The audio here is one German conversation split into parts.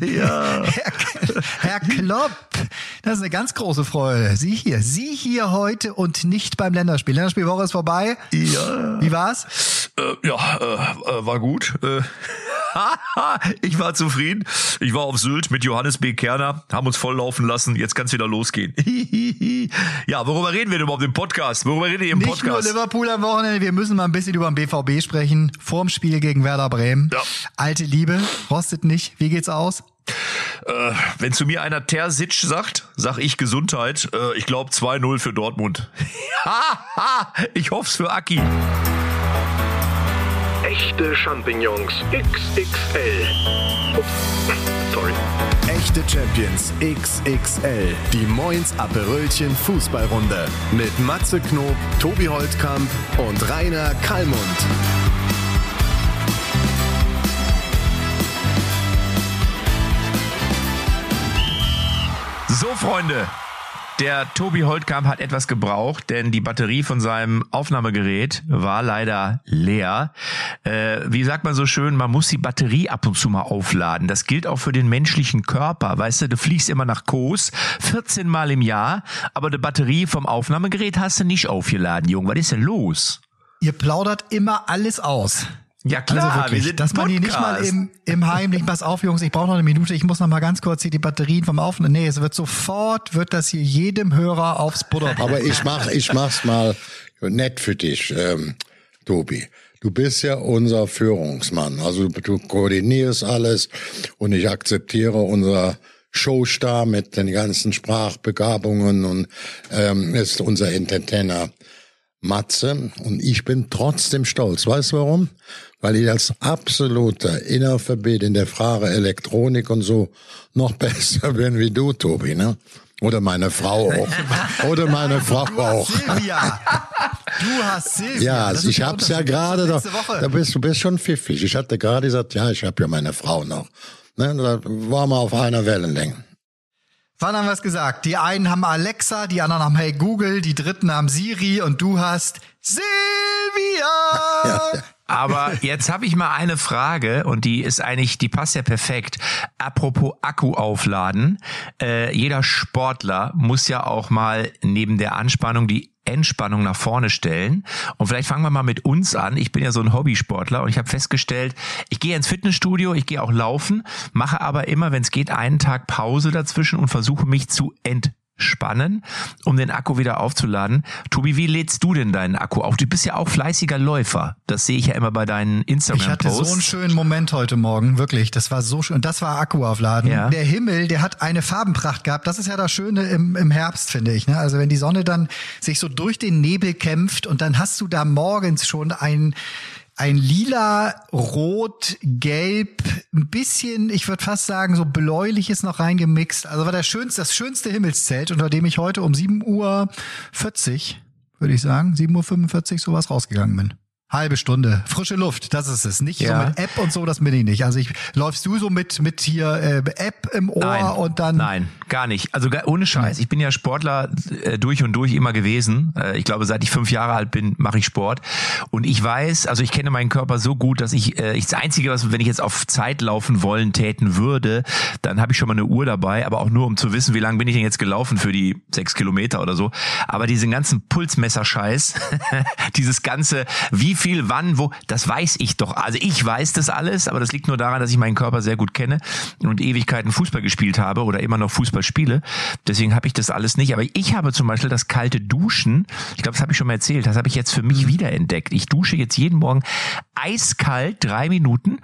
ja. Herr, Herr Klopp, das ist eine ganz große Freude. Sie hier, Sie hier heute und nicht beim Länderspiel. Länderspielwoche ist vorbei. Ja. Wie war's? Äh, ja, äh, äh, war gut. Äh, ich war zufrieden. Ich war auf Sylt mit Johannes B. Kerner, haben uns volllaufen lassen. Jetzt kann's wieder losgehen. ja, worüber reden wir denn überhaupt im Podcast? Worüber redet ihr im Nicht Podcast? nur Liverpool am Wochenende, wir müssen mal ein bisschen über den BVB sprechen. Vorm Spiel gegen Werder Bremen. Ja. Alte Liebe, rostet nicht. Wie geht's aus? Äh, wenn zu mir einer Terzic sagt, sag ich Gesundheit. Äh, ich glaube 2-0 für Dortmund. ich hoff's für Aki. Echte Champignons XXL. Ups, sorry. Echte Champions XXL. Die Moins Aperölchen Fußballrunde. Mit Matze Knob, Tobi Holtkamp und Rainer Kallmund. So, Freunde. Der Tobi Holtkamp hat etwas gebraucht, denn die Batterie von seinem Aufnahmegerät war leider leer. Äh, wie sagt man so schön, man muss die Batterie ab und zu mal aufladen. Das gilt auch für den menschlichen Körper. Weißt du, du fliegst immer nach Kos, 14 Mal im Jahr, aber die Batterie vom Aufnahmegerät hast du nicht aufgeladen, Junge. Was ist denn los? Ihr plaudert immer alles aus. Ja klar, also wirklich, wir sind dass man hier nicht mal im, im Heimlichen, pass auf Jungs, ich brauche noch eine Minute, ich muss noch mal ganz kurz hier die Batterien vom Aufnehmen. Nee, es wird sofort, wird das hier jedem Hörer aufs Butter. Aber ich mach, ich mach's mal nett für dich, ähm, Tobi. Du bist ja unser Führungsmann. Also du, du koordinierst alles und ich akzeptiere unser Showstar mit den ganzen Sprachbegabungen und ähm, ist unser Entertainer Matze und ich bin trotzdem stolz. Weißt du warum? Weil ich als absoluter Inalphabet in der Frage Elektronik und so noch besser bin wie du, Tobi, ne? Oder meine Frau auch. Oder meine Frau auch. Silvia, du hast Silvia. Ja, Das ich hab's ja gerade Woche. Da bist du bist schon pfiffig. Ich hatte gerade gesagt, ja, ich habe ja meine Frau noch. Ne, da waren wir auf einer Wellenlänge. Wann haben wir es gesagt? Die einen haben Alexa, die anderen haben Hey Google, die dritten haben Siri und du hast Silvia. Aber jetzt habe ich mal eine Frage und die ist eigentlich, die passt ja perfekt. Apropos Akku aufladen. Äh, jeder Sportler muss ja auch mal neben der Anspannung die Entspannung nach vorne stellen. Und vielleicht fangen wir mal mit uns an. Ich bin ja so ein Hobbysportler und ich habe festgestellt, ich gehe ins Fitnessstudio, ich gehe auch laufen, mache aber immer, wenn es geht, einen Tag Pause dazwischen und versuche mich zu entspannen, um den Akku wieder aufzuladen. Tobi, wie lädst du denn deinen Akku auf? Du bist ja auch fleißiger Läufer. Das sehe ich ja immer bei deinen Ich hatte so einen Instagram-Posts. schönen Moment heute Morgen, wirklich. Das war so schön. Und das war Akku aufladen. Ja. Der Himmel, der hat eine Farbenpracht gehabt. Das ist ja das Schöne im, im Herbst, finde ich. Ne? Also wenn die Sonne dann sich so durch den Nebel kämpft und dann hast du da morgens schon ein ein lila, rot, gelb, ein bisschen, ich würde fast sagen, so bläuliches noch reingemixt. Also war der schönste, das schönste Himmelszelt, unter dem ich heute um 7.40 Uhr, würde ich sagen, 7.45 Uhr sowas rausgegangen bin. Halbe Stunde. Frische Luft, das ist es. Nicht Ja. so mit App und so, das bin ich nicht. Also ich läufst du so mit mit hier äh, App im Ohr Nein, und dann nein, gar nicht. Also gar, ohne Scheiß. Ich bin ja Sportler äh, durch und durch immer gewesen. Äh, ich glaube, seit ich fünf Jahre alt bin, mache ich Sport. Und ich weiß, also ich kenne meinen Körper so gut, dass ich, äh, ich das Einzige, was, wenn ich jetzt auf Zeit laufen wollen täten würde, dann habe ich schon mal eine Uhr dabei, aber auch nur, um zu wissen, wie lange bin ich denn jetzt gelaufen für die sechs Kilometer oder so. Aber diesen ganzen Pulsmesser-Scheiß, dieses ganze, wie viel, wann, wo, das weiß ich doch. Also ich weiß das alles, aber das liegt nur daran, dass ich meinen Körper sehr gut kenne und Ewigkeiten Fußball gespielt habe oder immer noch Fußball spiele. Deswegen habe ich das alles nicht. Aber ich habe zum Beispiel das kalte Duschen, ich glaube, das habe ich schon mal erzählt, das habe ich jetzt für mich wiederentdeckt. Ich dusche jetzt jeden Morgen eiskalt drei Minuten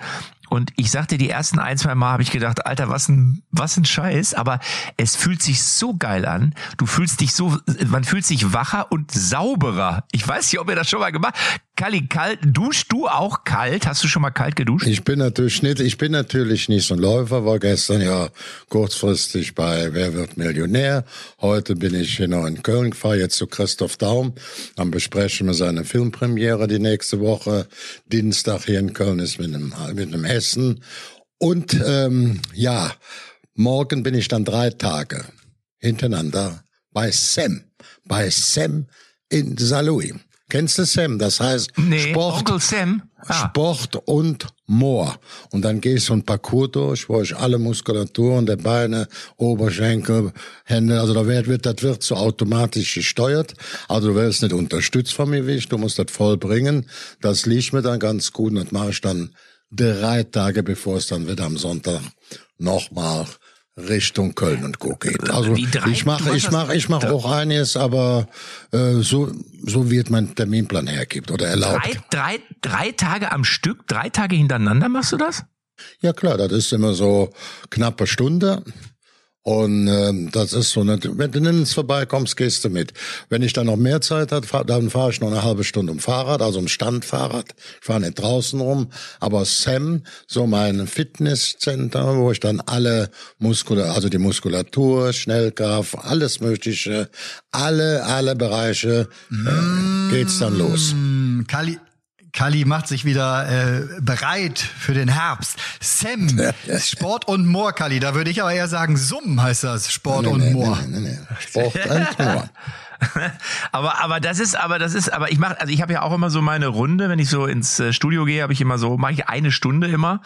und ich sagte, die ersten ein, zwei Mal habe ich gedacht, Alter, was ein, was ein Scheiß. Aber es fühlt sich so geil an. Du fühlst dich so, man fühlt sich wacher und sauberer. Ich weiß nicht, ob ihr das schon mal gemacht Kalli, kalt, duschst du auch kalt? Hast du schon mal kalt geduscht? Ich bin natürlich nicht, ich bin natürlich nicht so ein Läufer, war gestern ja kurzfristig bei Wer wird Millionär. Heute bin ich genau in Köln, fahre jetzt zu Christoph Daum. Dann besprechen wir seine Filmpremiere die nächste Woche. Dienstag hier in Köln ist mit einem, mit einem Essen. Und ähm, ja, morgen bin ich dann drei Tage hintereinander bei Sam, bei Sam in Saarlouis. Kennst du Sam? Das heißt Nee, Sport, Onkel Sam. Ah. Sport und Moor. Und dann gehst du ein Parcours durch, wo ich alle Muskulaturen der Beine, Oberschenkel, Hände, also da wird, wird, das wird so automatisch gesteuert. Also du wirst nicht unterstützt von mir, wie ich, du musst das voll bringen. Das liegt mir dann ganz gut und das mache ich dann drei Tage, bevor es dann wieder am Sonntag nochmal Richtung Köln und Co. geht. Also drei- ich mache, ich mache, ich mache auch einiges, aber äh, so so wird mein Terminplan hergibt oder erlaubt. Drei, drei, drei Tage am Stück, drei Tage hintereinander machst du das? Ja klar, das ist immer so knappe Stunde. Und ähm, das ist so, nicht, wenn du nirgends vorbeikommst, gehst du mit. Wenn ich dann noch mehr Zeit habe, fahr, dann fahre ich noch eine halbe Stunde um Fahrrad, also um Standfahrrad. Ich fahre nicht draußen rum. Aber Sam, so mein Fitnesscenter, wo ich dann alle Muskulatur, also die Muskulatur, Schnellkraft, alles Mögliche, alle, alle Bereiche, äh, geht's dann los. Kali, Kali macht sich wieder äh, bereit für den Herbst. Sam, Sport und Moor, Kali. Da würde ich aber eher sagen, Summ heißt das, Sport und Moor. Nee, nee, nee. Sport und Moor. aber aber das ist aber das ist aber ich mache also ich habe ja auch immer so meine Runde, wenn ich so ins äh, Studio gehe, habe ich immer so mache ich eine Stunde immer.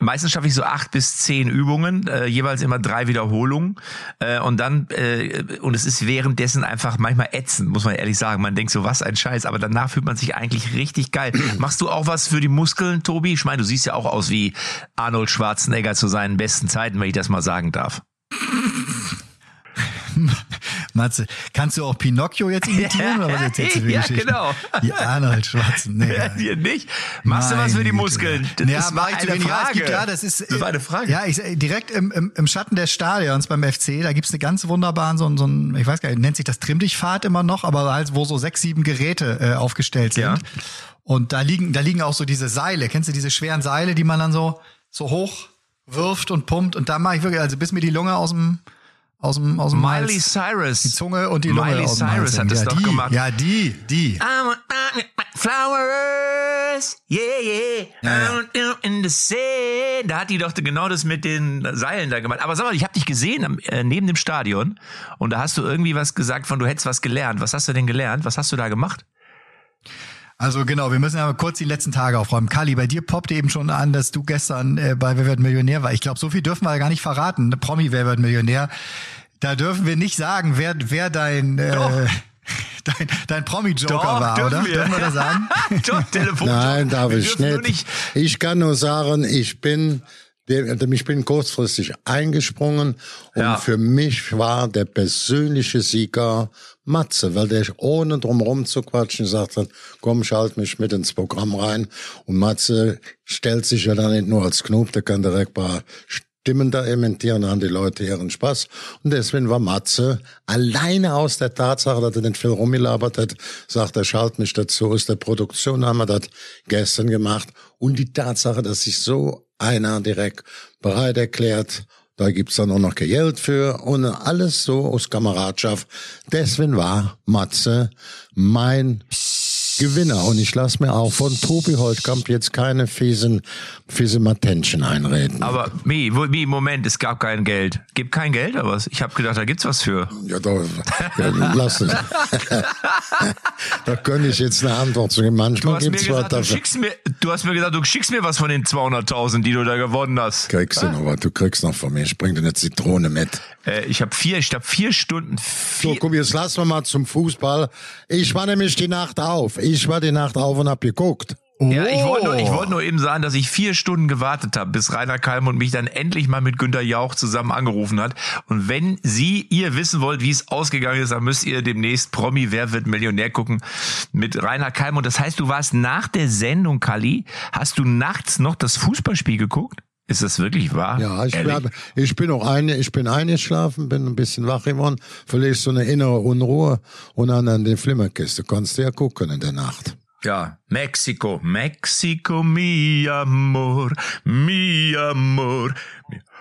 Meistens schaffe ich so acht bis zehn Übungen, äh, jeweils immer drei Wiederholungen äh, und dann äh, und es ist währenddessen einfach manchmal ätzend, muss man ehrlich sagen. Man denkt so was ein Scheiß, aber danach fühlt man sich eigentlich richtig geil. Machst du auch was für die Muskeln, Tobi? Ich meine, du siehst ja auch aus wie Arnold Schwarzenegger zu seinen besten Zeiten, wenn ich das mal sagen darf. Matze, kannst du auch Pinocchio jetzt imitieren? oder was erzählst du für Ja, Geschichten? genau. Die Arnold Schwarzenegger. Ja, dir nicht. Machst du was für die Muskeln? Güte. ja, war mach ich zu wenig. Ja, gibt, ja, das ist, Das war eine Frage. Ja, ich, direkt im, im, im Schatten des Stadions beim FC, da gibt's eine ganz wunderbaren, so, ein- so ein, ich weiß gar nicht, nennt sich das Trimmdichtpfad immer noch, aber halt, wo so sechs, sieben Geräte äh, aufgestellt sind. Ja. Und da liegen, da liegen auch so diese Seile. Kennst du diese schweren Seile, die man dann so, so hoch wirft und pumpt? Und da mache ich wirklich, also bis mir die Lunge aus dem, aus dem, aus dem Miley Hals, Cyrus. die Zunge und die Lunge Miley aus dem Hals Cyrus hat hängt. das ja, doch die, gemacht. Ja, die, die. Flowers, yeah, yeah, Ja, out in the sand. Da hat die doch genau das mit den Seilen da gemacht. Aber sag mal, ich habe dich gesehen am, äh, neben dem Stadion und da hast du irgendwie was gesagt von, du hättest was gelernt. Was hast du denn gelernt? Was hast du da gemacht? Also genau, wir müssen ja mal kurz die letzten Tage aufräumen. Kali, bei dir poppte eben schon an, dass du gestern äh, bei Wer wird Millionär war. Ich glaube, so viel dürfen wir gar nicht verraten. Promi Wer wird Millionär. Da dürfen wir nicht sagen, wer, wer dein, äh, dein, dein Promi-Joker Doch, war, dürfen oder? wir. Dürfen wir das sagen? Doch, Telefon. Nein, darf Wir ich nur nicht. Ich kann nur sagen, ich bin, ich bin kurzfristig eingesprungen und Ja. für mich war der persönliche Sieger Matze, weil der ohne drumherum zu quatschen gesagt hat, komm, schalt mich mit ins Programm rein. Und Matze stellt sich ja dann nicht nur als Knob, der kann direkt paar Stimmen da dann haben die Leute ihren Spaß. Und deswegen war Matze alleine aus der Tatsache, dass er nicht viel rumgelabert hat, sagt er, schalt mich dazu. Aus der Produktion haben wir das gestern gemacht. Und die Tatsache, dass sich so einer direkt bereit erklärt, da gibt's dann auch noch Geld für und alles so aus Kameradschaft. Deswegen war Matze mein Gewinner. Und ich lasse mir auch von Tobi Holtkamp jetzt keine fiesen, fiesen Matentchen einreden. Aber wie, wie, Moment, es gab kein Geld. Gibt kein Geld, aber was? Ich habe gedacht, da gibt's was für. Ja, da, ja, lass es. da könnte ich jetzt eine Antwort zu geben. Du Manchmal mir gibt's was gesagt, du, dafür. schickst mir, du hast mir gesagt, du schickst mir was von den 200.000, die du da gewonnen hast. Kriegst du noch was? Du kriegst noch von mir. Ich bring dir eine Zitrone mit. Äh, ich habe vier, ich vier Stunden. So, Vier, komm, jetzt lassen wir mal zum Fußball. Ich war nämlich die Nacht auf. Ich war die Nacht auf und hab geguckt. ja, ich wollte nur, ich Oh. wollte nur eben sagen, dass ich vier Stunden gewartet habe, bis Rainer Kalm mich dann endlich mal mit Günter Jauch zusammen angerufen hat. Und wenn Sie, ihr wissen wollt, wie es ausgegangen ist, dann müsst ihr demnächst Promi Wer wird Millionär gucken mit Rainer Kalm. Und das heißt, du warst nach der Sendung, Kali, hast du nachts noch das Fußballspiel geguckt? Ist das wirklich wahr? Ja, ich, bleib, ich bin auch eine, ich bin eingeschlafen, bin ein bisschen wach geworden, verlierst so eine innere Unruhe und dann an die Flimmerkiste. Konntest du ja gucken in der Nacht. Ja, Mexiko, Mexiko, mi amor, mi amor.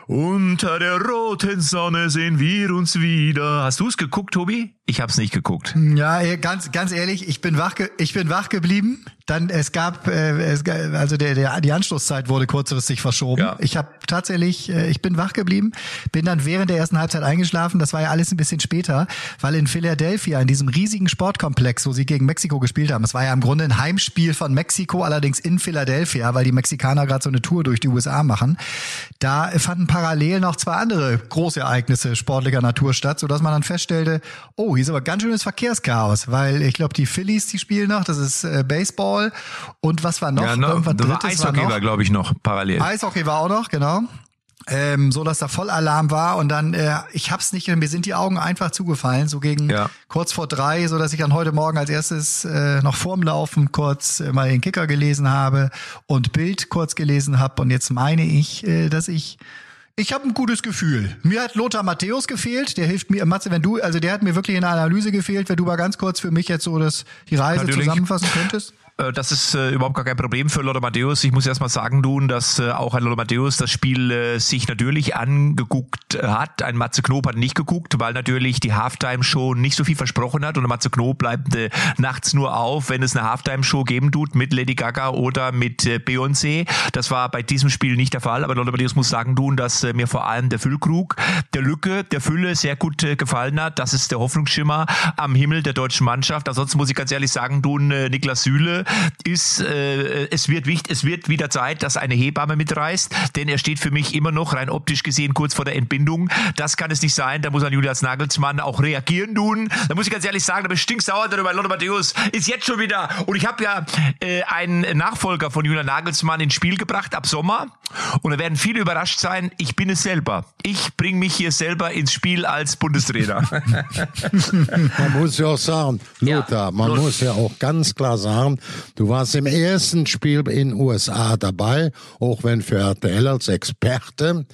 Unter der roten Sonne sehen wir uns wieder. Hast du es geguckt, Tobi? Ich habe es nicht geguckt. Ja, ganz ganz ehrlich, ich bin wach, ich bin wach geblieben. Dann es gab, äh, es, also der, der die Anschlusszeit wurde kurzfristig verschoben. Ja. Ich habe tatsächlich, äh, ich bin wach geblieben, bin dann während der ersten Halbzeit eingeschlafen. Das war ja alles ein bisschen später, weil in Philadelphia in diesem riesigen Sportkomplex, wo sie gegen Mexiko gespielt haben, es war ja im Grunde ein Heimspiel von Mexiko, allerdings in Philadelphia, weil die Mexikaner gerade so eine Tour durch die USA machen. Da fanden parallel noch zwei andere Großereignisse sportlicher Natur statt, so dass man dann feststellte, oh, hier ist aber ganz schönes Verkehrschaos, weil ich glaube, die Phillies, die spielen noch, das ist äh, Baseball und was war noch? Ja, noch Irgendwann das war Eishockey war, war glaube ich noch parallel. Eishockey war auch noch, genau. Ähm, so dass da Vollalarm war und dann äh, ich hab's nicht mir sind die Augen einfach zugefallen so gegen ja. kurz vor drei so dass ich dann heute Morgen als erstes äh, noch vorm Laufen kurz äh, mal den Kicker gelesen habe und Bild kurz gelesen habe und jetzt meine ich äh, dass ich ich habe ein gutes Gefühl. Mir hat Lothar Matthäus gefehlt. Der hilft mir, Matze, wenn du, also der hat mir wirklich in der Analyse gefehlt. Wenn du mal ganz kurz für mich jetzt so das, die Reise Natürlich. zusammenfassen könntest. Äh, das ist äh, überhaupt gar kein Problem für Lothar Matthäus. Ich muss erst mal sagen, tun, dass äh, auch ein Lothar Matthäus das Spiel äh, sich natürlich angeguckt hat. Ein Matze Knob hat nicht geguckt, weil natürlich die Halftime-Show nicht so viel versprochen hat und Matze Knob bleibt äh, nachts nur auf, wenn es eine Halftime-Show geben tut mit Lady Gaga oder mit äh, Beyoncé. Das war bei diesem Spiel nicht der Fall, aber Lothar Matthäus muss sagen, tun, dass äh, mir vor allem der Füllkrug, der Lücke, der Fülle sehr gut äh, gefallen hat. Das ist der Hoffnungsschimmer am Himmel der deutschen Mannschaft. Ansonsten muss ich ganz ehrlich sagen, tun, äh, Niklas Süle ist, äh, es wird wichtig, es wird wieder Zeit, dass eine Hebamme mitreist, denn er steht für mich immer noch rein optisch gesehen kurz vor der Entbindung. Das kann es nicht sein. Da muss ein Julius Nagelsmann auch reagieren tun. Da muss ich ganz ehrlich sagen, da bin ich stinksauer darüber. Lothar Matthäus ist jetzt schon wieder. Und ich habe ja äh, einen Nachfolger von Julian Nagelsmann ins Spiel gebracht ab Sommer. Und da werden viele überrascht sein. Ich bin es selber. Ich bringe mich hier selber ins Spiel als Bundestrainer. man muss ja auch sagen, Lothar, ja, man los. muss ja auch ganz klar sagen, du warst im ersten Spiel in USA dabei, auch wenn für RTL als Experte.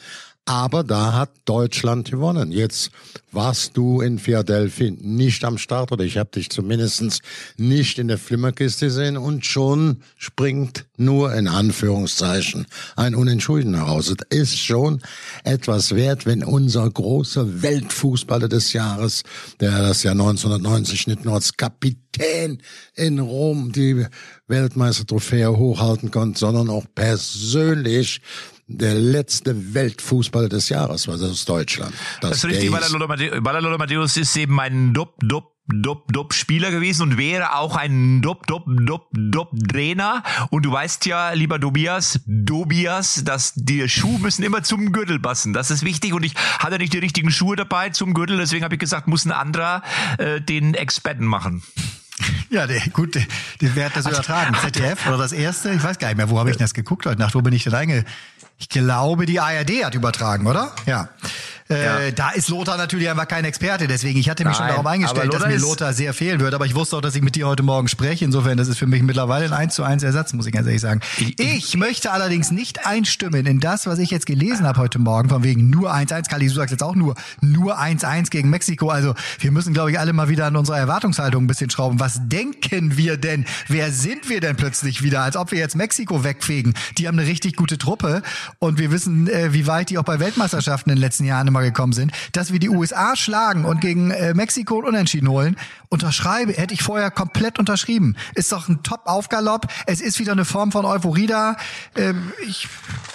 Aber da hat Deutschland gewonnen. Jetzt warst du in Philadelphia nicht am Start oder ich habe dich zumindest nicht in der Flimmerkiste gesehen und schon springt nur in Anführungszeichen ein Unentschieden heraus. Es ist schon etwas wert, wenn unser großer Weltfußballer des Jahres, der das Jahr 1990 nicht nur als Kapitän in Rom die Weltmeistertrophäe hochhalten konnte, sondern auch persönlich der letzte Weltfußballer des Jahres war das Deutschland. Das, das ist richtig, weil Lothar Matthäus ist eben ein Dop, Dop, Dop, Dop Spieler gewesen und wäre auch ein Dop, Dop, Dop, Dop Trainer. Und du weißt ja, lieber Dobias, Dobias, dass die Schuhe müssen immer zum Gürtel passen. Das ist wichtig und ich hatte nicht die richtigen Schuhe dabei zum Gürtel, deswegen habe ich gesagt, muss ein anderer äh, den Experten machen. Ja, der, gut, der, wer hat das übertragen? ZDF oder das erste? Ich weiß gar nicht mehr, wo habe ich das geguckt heute Nacht? Wo bin ich denn reinge ich glaube, die ARD hat übertragen, oder? Ja. Äh, Da ist Lothar natürlich einfach kein Experte, deswegen ich hatte mich Nein, schon darauf eingestellt, dass mir Lothar sehr fehlen wird, aber ich wusste auch, dass ich mit dir heute Morgen spreche. Insofern, das ist für mich mittlerweile ein 1 zu 1 Ersatz, muss ich ganz ehrlich sagen. Ich, ich möchte allerdings nicht einstimmen in das, was ich jetzt gelesen habe heute Morgen, von wegen nur 1-1. Kali, du sagst jetzt auch nur, nur 1-1 gegen Mexiko. Also wir müssen, glaube ich, alle mal wieder an unserer Erwartungshaltung ein bisschen schrauben. Was denken wir denn? Wer sind wir denn plötzlich wieder? Als ob wir jetzt Mexiko wegfegen. Die haben eine richtig gute Truppe und wir wissen, äh, wie weit die auch bei Weltmeisterschaften in den letzten Jahren immer mal gekommen sind, dass wir die USA schlagen und gegen äh, Mexiko unentschieden holen, unterschreibe, hätte ich vorher komplett unterschrieben. Ist doch ein Top-Aufgalopp. Es ist wieder eine Form von Euphorie da. Ähm, ich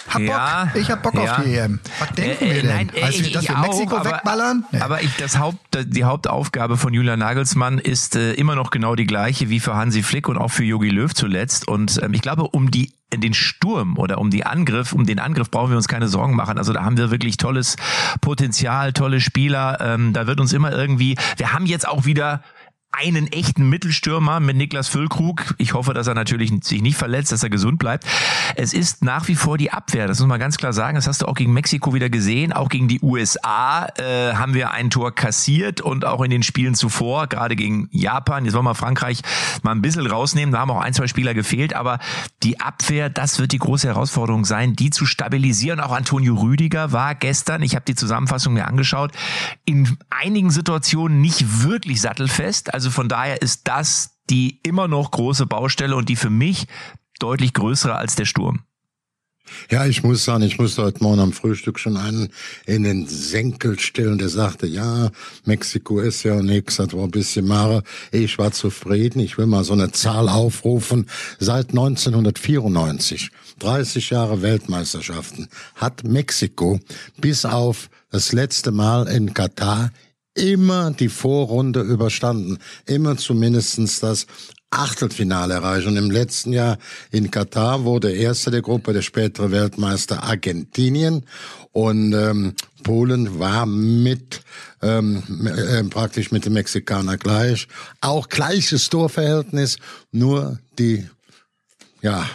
hab ja, Bock. Ich hab Bock ja. auf die EM. Was denken äh, wir denn? Nein, also, dass ich wir Mexiko auch, wegballern? Nee. Aber ich, das Haupt, die Hauptaufgabe von Julian Nagelsmann ist äh, immer noch genau die gleiche wie für Hansi Flick und auch für Jogi Löw zuletzt. Und ähm, ich glaube, um die den Sturm oder um die Angriff, um den Angriff brauchen wir uns keine Sorgen machen. Also da haben wir wirklich tolles Potenzial, tolle Spieler. Ähm, da wird uns immer irgendwie, wir haben jetzt auch wieder einen echten Mittelstürmer mit Niklas Füllkrug. Ich hoffe, dass er natürlich sich nicht verletzt, dass er gesund bleibt. Es ist nach wie vor die Abwehr, das muss man ganz klar sagen. Das hast du auch gegen Mexiko wieder gesehen. Auch gegen die USA äh, haben wir ein Tor kassiert und auch in den Spielen zuvor, gerade gegen Japan. Jetzt wollen wir Frankreich mal ein bisschen rausnehmen. Da haben auch ein, zwei Spieler gefehlt. Aber die Abwehr, das wird die große Herausforderung sein, die zu stabilisieren. Auch Antonio Rüdiger war gestern, ich habe die Zusammenfassung mir angeschaut, in einigen Situationen nicht wirklich sattelfest. Also also von daher ist das die immer noch große Baustelle und die für mich deutlich größere als der Sturm. Ja, ich muss sagen, ich musste heute Morgen am Frühstück schon einen in den Senkel stellen, der sagte, ja, Mexiko ist ja nix, das war ein bisschen Mare. Ich war zufrieden, ich will mal so eine Zahl aufrufen. Seit 1994, 30 Jahre Weltmeisterschaften, hat Mexiko bis auf das letzte Mal in Katar immer die Vorrunde überstanden. Immer zumindestens das Achtelfinale erreicht. Und im letzten Jahr in Katar wurde erster der Gruppe der spätere Weltmeister Argentinien. Und ähm, Polen war mit ähm, äh, praktisch mit dem Mexikaner gleich. Auch gleiches Torverhältnis, nur die ja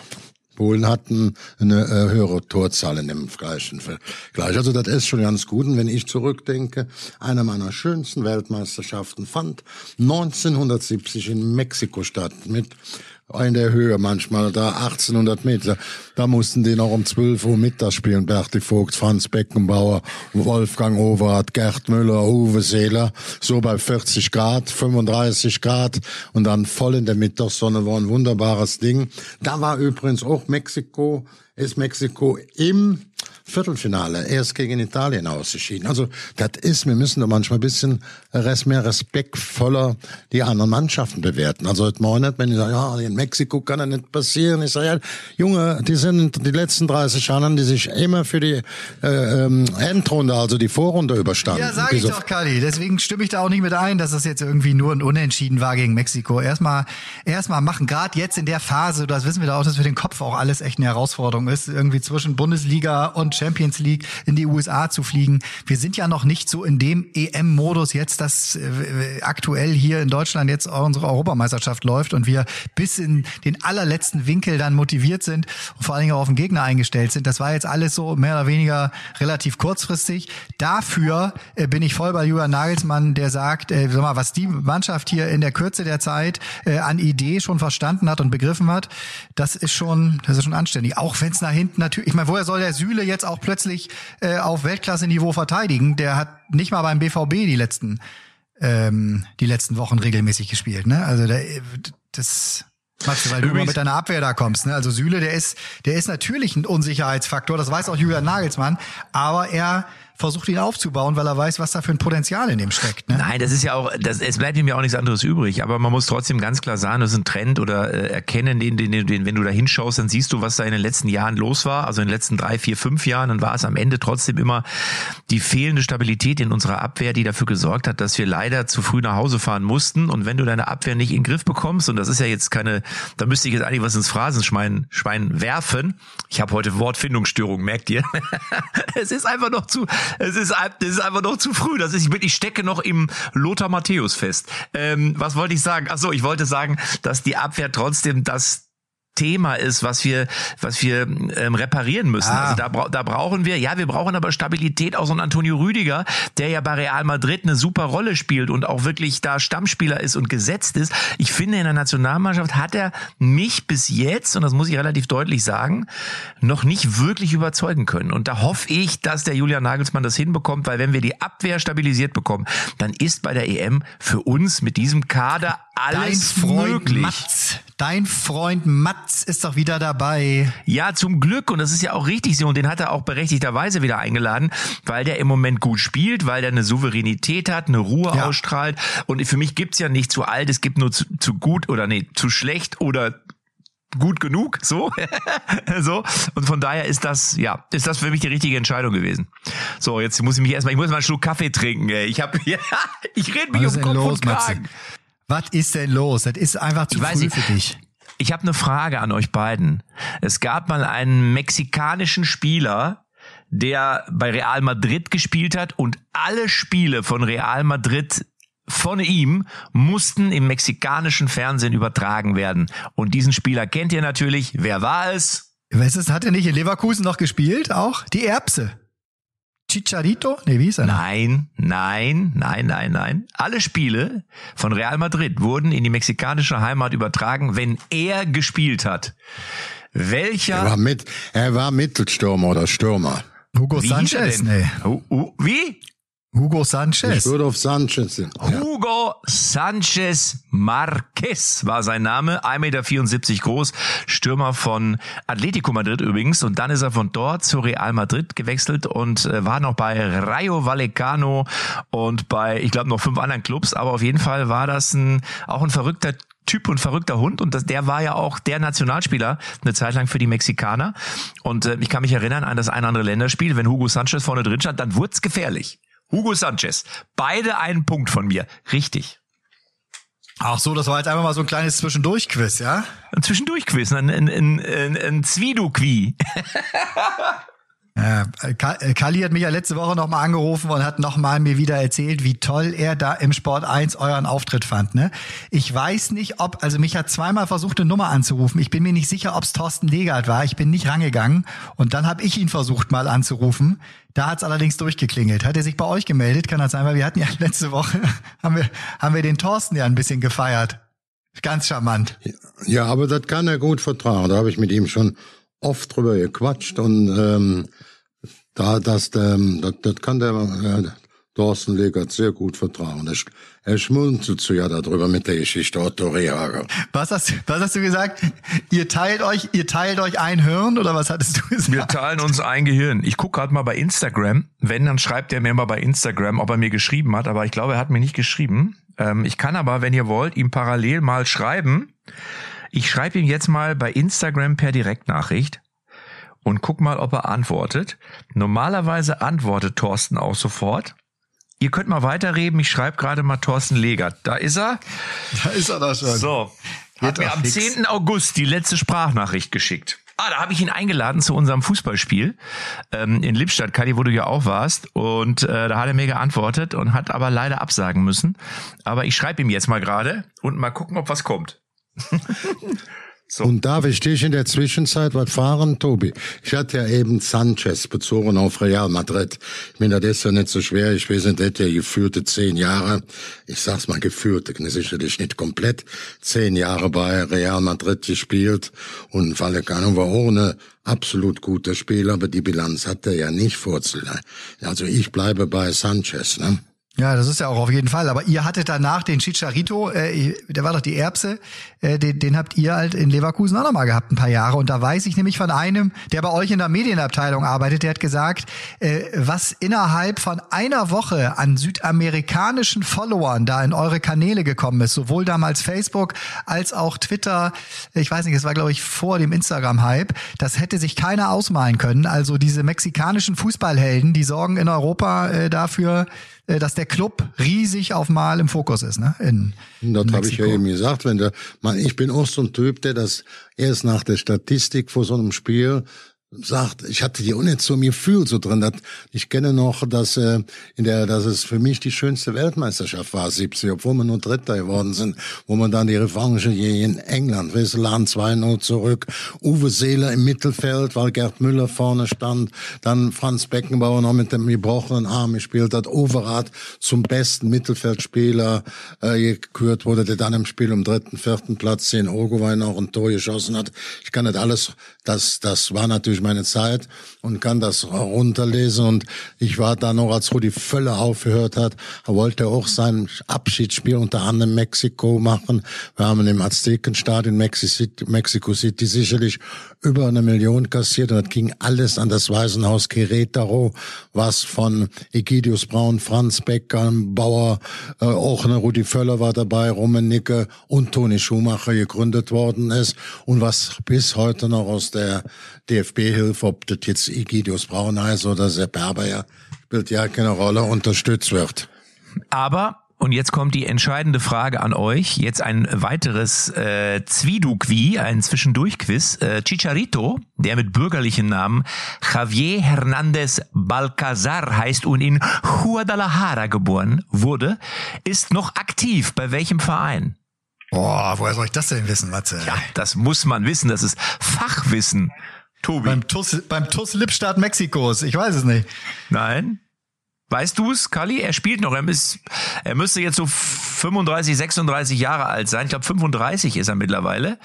Polen hatten eine äh, höhere Torzahl in dem gleichen Vergleich. Also das ist schon ganz gut. Und wenn ich zurückdenke, eine meiner schönsten Weltmeisterschaften fand 1970 in Mexiko statt mit in der Höhe manchmal, da 1800 Meter. Da mussten die noch um 12 Uhr Mittag spielen. Berti Vogt, Franz Beckenbauer, Wolfgang Overath, Gerd Müller, Uwe Seeler. So bei 40 Grad, 35 Grad und dann voll in der Mittagssonne war ein wunderbares Ding. Da war übrigens auch Mexiko, ist Mexiko im Viertelfinale erst gegen Italien ausgeschieden. Also das ist, wir müssen da manchmal ein bisschen mehr respektvoller die anderen Mannschaften bewerten. Also heute Morgen, wenn ich sage, ja, in Mexiko kann das nicht passieren. Ich sage, ja, Junge, die sind die letzten 30 Jahre, die sich immer für die äh, ähm, Endrunde, also die Vorrunde überstanden. Ja, sage ich doch, Kali. Deswegen stimme ich da auch nicht mit ein, dass das jetzt irgendwie nur ein Unentschieden war gegen Mexiko. Erstmal, erstmal machen, gerade jetzt in der Phase, das wissen wir da auch, dass für den Kopf auch alles echt eine Herausforderung ist, irgendwie zwischen Bundesliga und Champions League in die USA zu fliegen. Wir sind ja noch nicht so in dem EM-Modus jetzt, dass äh, aktuell hier in Deutschland jetzt unsere Europameisterschaft läuft und wir bis in den allerletzten Winkel dann motiviert sind und vor allen Dingen auch auf den Gegner eingestellt sind. Das war jetzt alles so mehr oder weniger relativ kurzfristig. Dafür äh, bin ich voll bei Julian Nagelsmann, der sagt, äh, sag mal, was die Mannschaft hier in der Kürze der Zeit äh, an Idee schon verstanden hat und begriffen hat, das ist schon, das ist schon anständig. Auch wenn es nach hinten natürlich, ich meine, woher soll der Süle jetzt auch plötzlich äh, auf Weltklasse-Niveau verteidigen. Der hat nicht mal beim BVB die letzten ähm, die letzten Wochen regelmäßig gespielt. Ne? Also der, das Max, weil du immer mit deiner Abwehr da kommst. Ne? Also Süle, der ist, der ist natürlich ein Unsicherheitsfaktor. Das weiß auch Julian Nagelsmann. Aber er versucht ihn aufzubauen, weil er weiß, was da für ein Potenzial in dem steckt. Ne? Nein, das ist ja auch, das, es bleibt ihm ja auch nichts anderes übrig. Aber man muss trotzdem ganz klar sagen, das ist ein Trend oder äh, erkennen, den, den, den, wenn du da hinschaust, dann siehst du, was da in den letzten Jahren los war. Also in den letzten drei, vier, fünf Jahren, dann war es am Ende trotzdem immer die fehlende Stabilität in unserer Abwehr, die dafür gesorgt hat, dass wir leider zu früh nach Hause fahren mussten. Und wenn du deine Abwehr nicht in den Griff bekommst, und das ist ja jetzt keine, da müsste ich jetzt eigentlich was ins Phrasenschwein Schwein werfen. Ich habe heute Wortfindungsstörung, merkt ihr? es ist einfach noch zu, es ist, das ist einfach noch zu früh. Das ist, ich, bin, ich stecke noch im Lothar Matthäus fest. Ähm, was wollte ich sagen? Ach so, ich wollte sagen, dass die Abwehr trotzdem das Thema ist, was wir, was wir ähm, reparieren müssen. Ah. Also da, da brauchen wir, ja, wir brauchen aber Stabilität auch so ein Antonio Rüdiger, der ja bei Real Madrid eine super Rolle spielt und auch wirklich da Stammspieler ist und gesetzt ist. Ich finde, in der Nationalmannschaft hat er mich bis jetzt, und das muss ich relativ deutlich sagen, noch nicht wirklich überzeugen können. Und da hoffe ich, dass der Julian Nagelsmann das hinbekommt, weil wenn wir die Abwehr stabilisiert bekommen, dann ist bei der EM für uns mit diesem Kader alles Dein Freund möglich. Mats, dein Freund Mats ist doch wieder dabei. Ja, zum Glück. Und das ist ja auch richtig so. Und den hat er auch berechtigterweise wieder eingeladen, weil der im Moment gut spielt, weil der eine Souveränität hat, eine Ruhe ja. ausstrahlt. Und für mich gibt's ja nicht zu alt, es gibt nur zu, zu gut oder nee, zu schlecht oder gut genug, so, so. Und von daher ist das, ja, ist das für mich die richtige Entscheidung gewesen. So, jetzt muss ich mich erstmal, ich muss mal einen Schluck Kaffee trinken. Ey. Ich habe, ja, ich rede mich um Kopf los, und Kragen. Matze? Was ist denn los? Das ist einfach zu Ich früh nicht. für dich. Ich habe eine Frage an euch beiden. Es gab mal einen mexikanischen Spieler, der bei Real Madrid gespielt hat und alle Spiele von Real Madrid von ihm mussten im mexikanischen Fernsehen übertragen werden. Und diesen Spieler kennt ihr natürlich. Wer war es? Weißt du, hat er nicht in Leverkusen noch gespielt? Auch? Die Erbse. Chicharito? Nee, wie ist er? Nein, nein, nein, nein, nein. Alle Spiele von Real Madrid wurden in die mexikanische Heimat übertragen, wenn er gespielt hat. Welcher Er war, mit, er war Mittelstürmer oder Stürmer. Hugo Wie Sanchez? Nee. Uh, uh, wie? Hugo Sanchez. Ich würde auf Sanchez. Ja. Hugo Sanchez Marquez war sein Name, 1,74 Meter groß, Stürmer von Atletico Madrid übrigens. Und dann ist er von dort zu Real Madrid gewechselt und äh, war noch bei Rayo Vallecano und bei, ich glaube, noch fünf anderen Clubs. Aber auf jeden Fall war das ein, auch ein verrückter Typ und verrückter Hund und das, der war ja auch der Nationalspieler eine Zeit lang für die Mexikaner und äh, ich kann mich erinnern an das ein oder andere Länderspiel, wenn Hugo Sanchez vorne drin stand, dann wurd's gefährlich. Hugo Sanchez, beide einen Punkt von mir, richtig. Ach so, das war jetzt einfach mal so ein kleines Zwischendurch-Quiz, ja? Ein Zwischendurch-Quiz, ein, ein, ein, ein, Zwidu-Qui. Ja, Kali hat mich ja letzte Woche nochmal angerufen und hat nochmal mir wieder erzählt, wie toll er da im Sport 1 euren Auftritt fand. Ne? Ich weiß nicht, ob, also mich hat zweimal versucht, eine Nummer anzurufen. Ich bin mir nicht sicher, ob es Thorsten Legert war. Ich bin nicht rangegangen. Und dann habe ich ihn versucht mal anzurufen. Da hat es allerdings durchgeklingelt. Hat er sich bei euch gemeldet? Kann das sein, weil wir hatten ja letzte Woche, haben wir, haben wir den Thorsten ja ein bisschen gefeiert. Ganz charmant. Ja, aber das kann er gut vertragen. Da habe ich mit ihm schon oft drüber gequatscht und ähm, da das, ähm, das, das kann der äh, Thorsten Legert sehr gut vertragen. Er, er schmunzelt so ja darüber mit der Geschichte Otto Rehhager. Was hast, was hast du gesagt? Ihr teilt euch, ihr teilt euch ein Hirn oder was hattest du gesagt? Wir teilen uns ein Gehirn. Ich gucke gerade mal bei Instagram. Wenn, dann schreibt er mir mal bei Instagram, ob er mir geschrieben hat. Aber ich glaube, er hat mir nicht geschrieben. Ähm, ich kann aber, wenn ihr wollt, ihm parallel mal schreiben. Ich schreibe ihm jetzt mal bei Instagram per Direktnachricht und guck mal, ob er antwortet. Normalerweise antwortet Thorsten auch sofort. Ihr könnt mal weiterreden. Ich schreibe gerade mal Thorsten Legert. Da ist er. Da ist er da schon. So. Hat mir am 10. August die letzte Sprachnachricht geschickt. Ah, da habe ich ihn eingeladen zu unserem Fußballspiel ähm, in Lippstadt, Kali, wo du ja auch warst. Und äh, da hat er mir geantwortet und hat aber leider absagen müssen. Aber ich schreibe ihm jetzt mal gerade und mal gucken, ob was kommt. So. Und darf ich dich in der Zwischenzeit was fahren, Tobi? Ich hatte ja eben Sanchez bezogen auf Real Madrid. Ich meine, das ist ja nicht so schwer. Ich weiß nicht, ja geführte zehn Jahre. Ich sag's mal geführte, sicherlich nicht komplett. Zehn Jahre bei Real Madrid gespielt. Und Vallecano war eine absolut guter Spieler, aber die Bilanz hat er ja nicht vorzuleiten. Also ich bleibe bei Sanchez, ne? Ja, das ist ja auch auf jeden Fall. Aber ihr hattet danach den Chicharito, äh, der war doch die Erbse, äh, den, den habt ihr halt in Leverkusen auch nochmal gehabt, ein paar Jahre. Und da weiß ich nämlich von einem, der bei euch in der Medienabteilung arbeitet, der hat gesagt, äh, was innerhalb von einer Woche an südamerikanischen Followern da in eure Kanäle gekommen ist, sowohl damals Facebook als auch Twitter, ich weiß nicht, es war glaube ich vor dem Instagram-Hype, das hätte sich keiner ausmalen können. Also diese mexikanischen Fußballhelden, die sorgen in Europa äh, dafür, äh, dass der Club riesig auf Mal im Fokus ist, ne? In, das habe ich ja eben gesagt, wenn der, man, ich bin auch so ein Typ, der das erst nach der Statistik vor so einem Spiel sagt, ich hatte die nicht so ein Gefühl so drin. Dass, ich kenne noch, dass äh, in der, dass es für mich die schönste Weltmeisterschaft war, 70, obwohl wir nur Dritter geworden sind, wo man dann die Revanche hier in England, Wesselan 2-0 zurück, Uwe Seeler im Mittelfeld, weil Gerd Müller vorne stand, dann Franz Beckenbauer noch mit dem gebrochenen Arm gespielt hat, Overath zum besten Mittelfeldspieler äh, gekürt wurde, der dann im Spiel um dritten, vierten Platz in Uruguay auch ein Tor geschossen hat. Ich kann nicht alles, das, das war natürlich durch meine Zeit und kann das runterlesen. Und ich war da noch, als Rudi Völler aufgehört hat, er wollte auch sein Abschiedsspiel unter anderem Mexiko machen. Wir haben im Aztekenstadion Mexico City sicherlich über eine Million kassiert und das ging alles an das Waisenhaus Querétaro, was von Egidius Braun, Franz Becker, Bauer, äh, auch eine Rudi Völler war dabei, Rummenigge und Toni Schumacher gegründet worden ist und was bis heute noch aus der DFB-Hilfe, ob das jetzt Egidius Braun heißt oder Sepp Herber, spielt ja keine Rolle, unterstützt wird. Aber und jetzt kommt die entscheidende Frage an euch. Jetzt ein weiteres äh, Zwiedukwi, ein Zwischendurchquiz. Äh, Chicharito, der mit bürgerlichen Namen Javier Hernandez Balcazar heißt und in Guadalajara geboren wurde, ist noch aktiv. Bei welchem Verein? Boah, woher soll ich das denn wissen, Matze? Ja, das muss man wissen. Das ist Fachwissen. Tobi. Beim TUS, beim TUS Lippstadt Mexikos. Ich weiß es nicht. Nein. Weißt du es, Kali? Er spielt noch. Er, ist, er müsste jetzt so 35, 36 Jahre alt sein. Ich glaube, 35 ist er mittlerweile.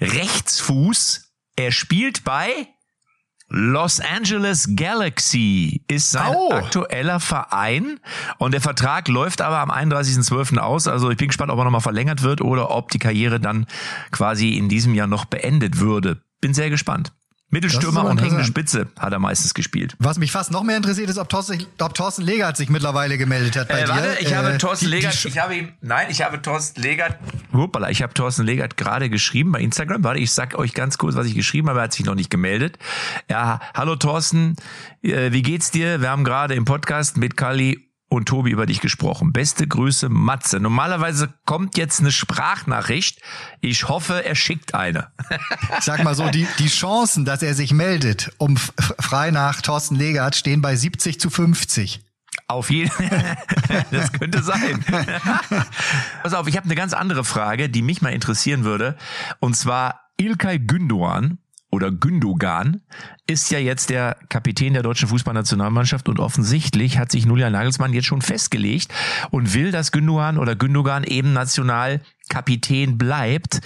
Rechtsfuß. Er spielt bei Los Angeles Galaxy ist sein Oh. aktueller Verein und der Vertrag läuft aber am 31.12. aus. Also ich bin gespannt, ob er nochmal verlängert wird oder ob die Karriere dann quasi in diesem Jahr noch beendet würde. Bin sehr gespannt. Mittelstürmer und hängende. Spitze hat er meistens gespielt. Was mich fast noch mehr interessiert, ist, ob Thorsten, ob Thorsten Legert sich mittlerweile gemeldet hat bei Äh, dir. warte, ich habe Äh, Thorsten die- die Legert, ich habe ihm, nein, ich habe Thorsten Legert, hoppala, ich habe Thorsten Legert gerade geschrieben bei Instagram. Warte, ich sag euch ganz kurz, was ich geschrieben habe, er hat sich noch nicht gemeldet. Ja, hallo Thorsten, äh, wie geht's dir? Wir haben gerade im Podcast mit Kali und Tobi über dich gesprochen. Beste Grüße, Matze. Normalerweise kommt jetzt eine Sprachnachricht. Ich hoffe, er schickt eine. Sag mal so, die, die Chancen, dass er sich meldet, um frei nach Thorsten Legert, stehen bei 70 zu 50. Auf jeden Das könnte sein. Pass auf, ich habe eine ganz andere Frage, die mich mal interessieren würde. Und zwar Ilkay Gündoğan oder Gündogan ist ja jetzt der Kapitän der deutschen Fußballnationalmannschaft und offensichtlich hat sich Julian Nagelsmann jetzt schon festgelegt und will, dass Gündogan oder Gündogan eben Nationalkapitän bleibt.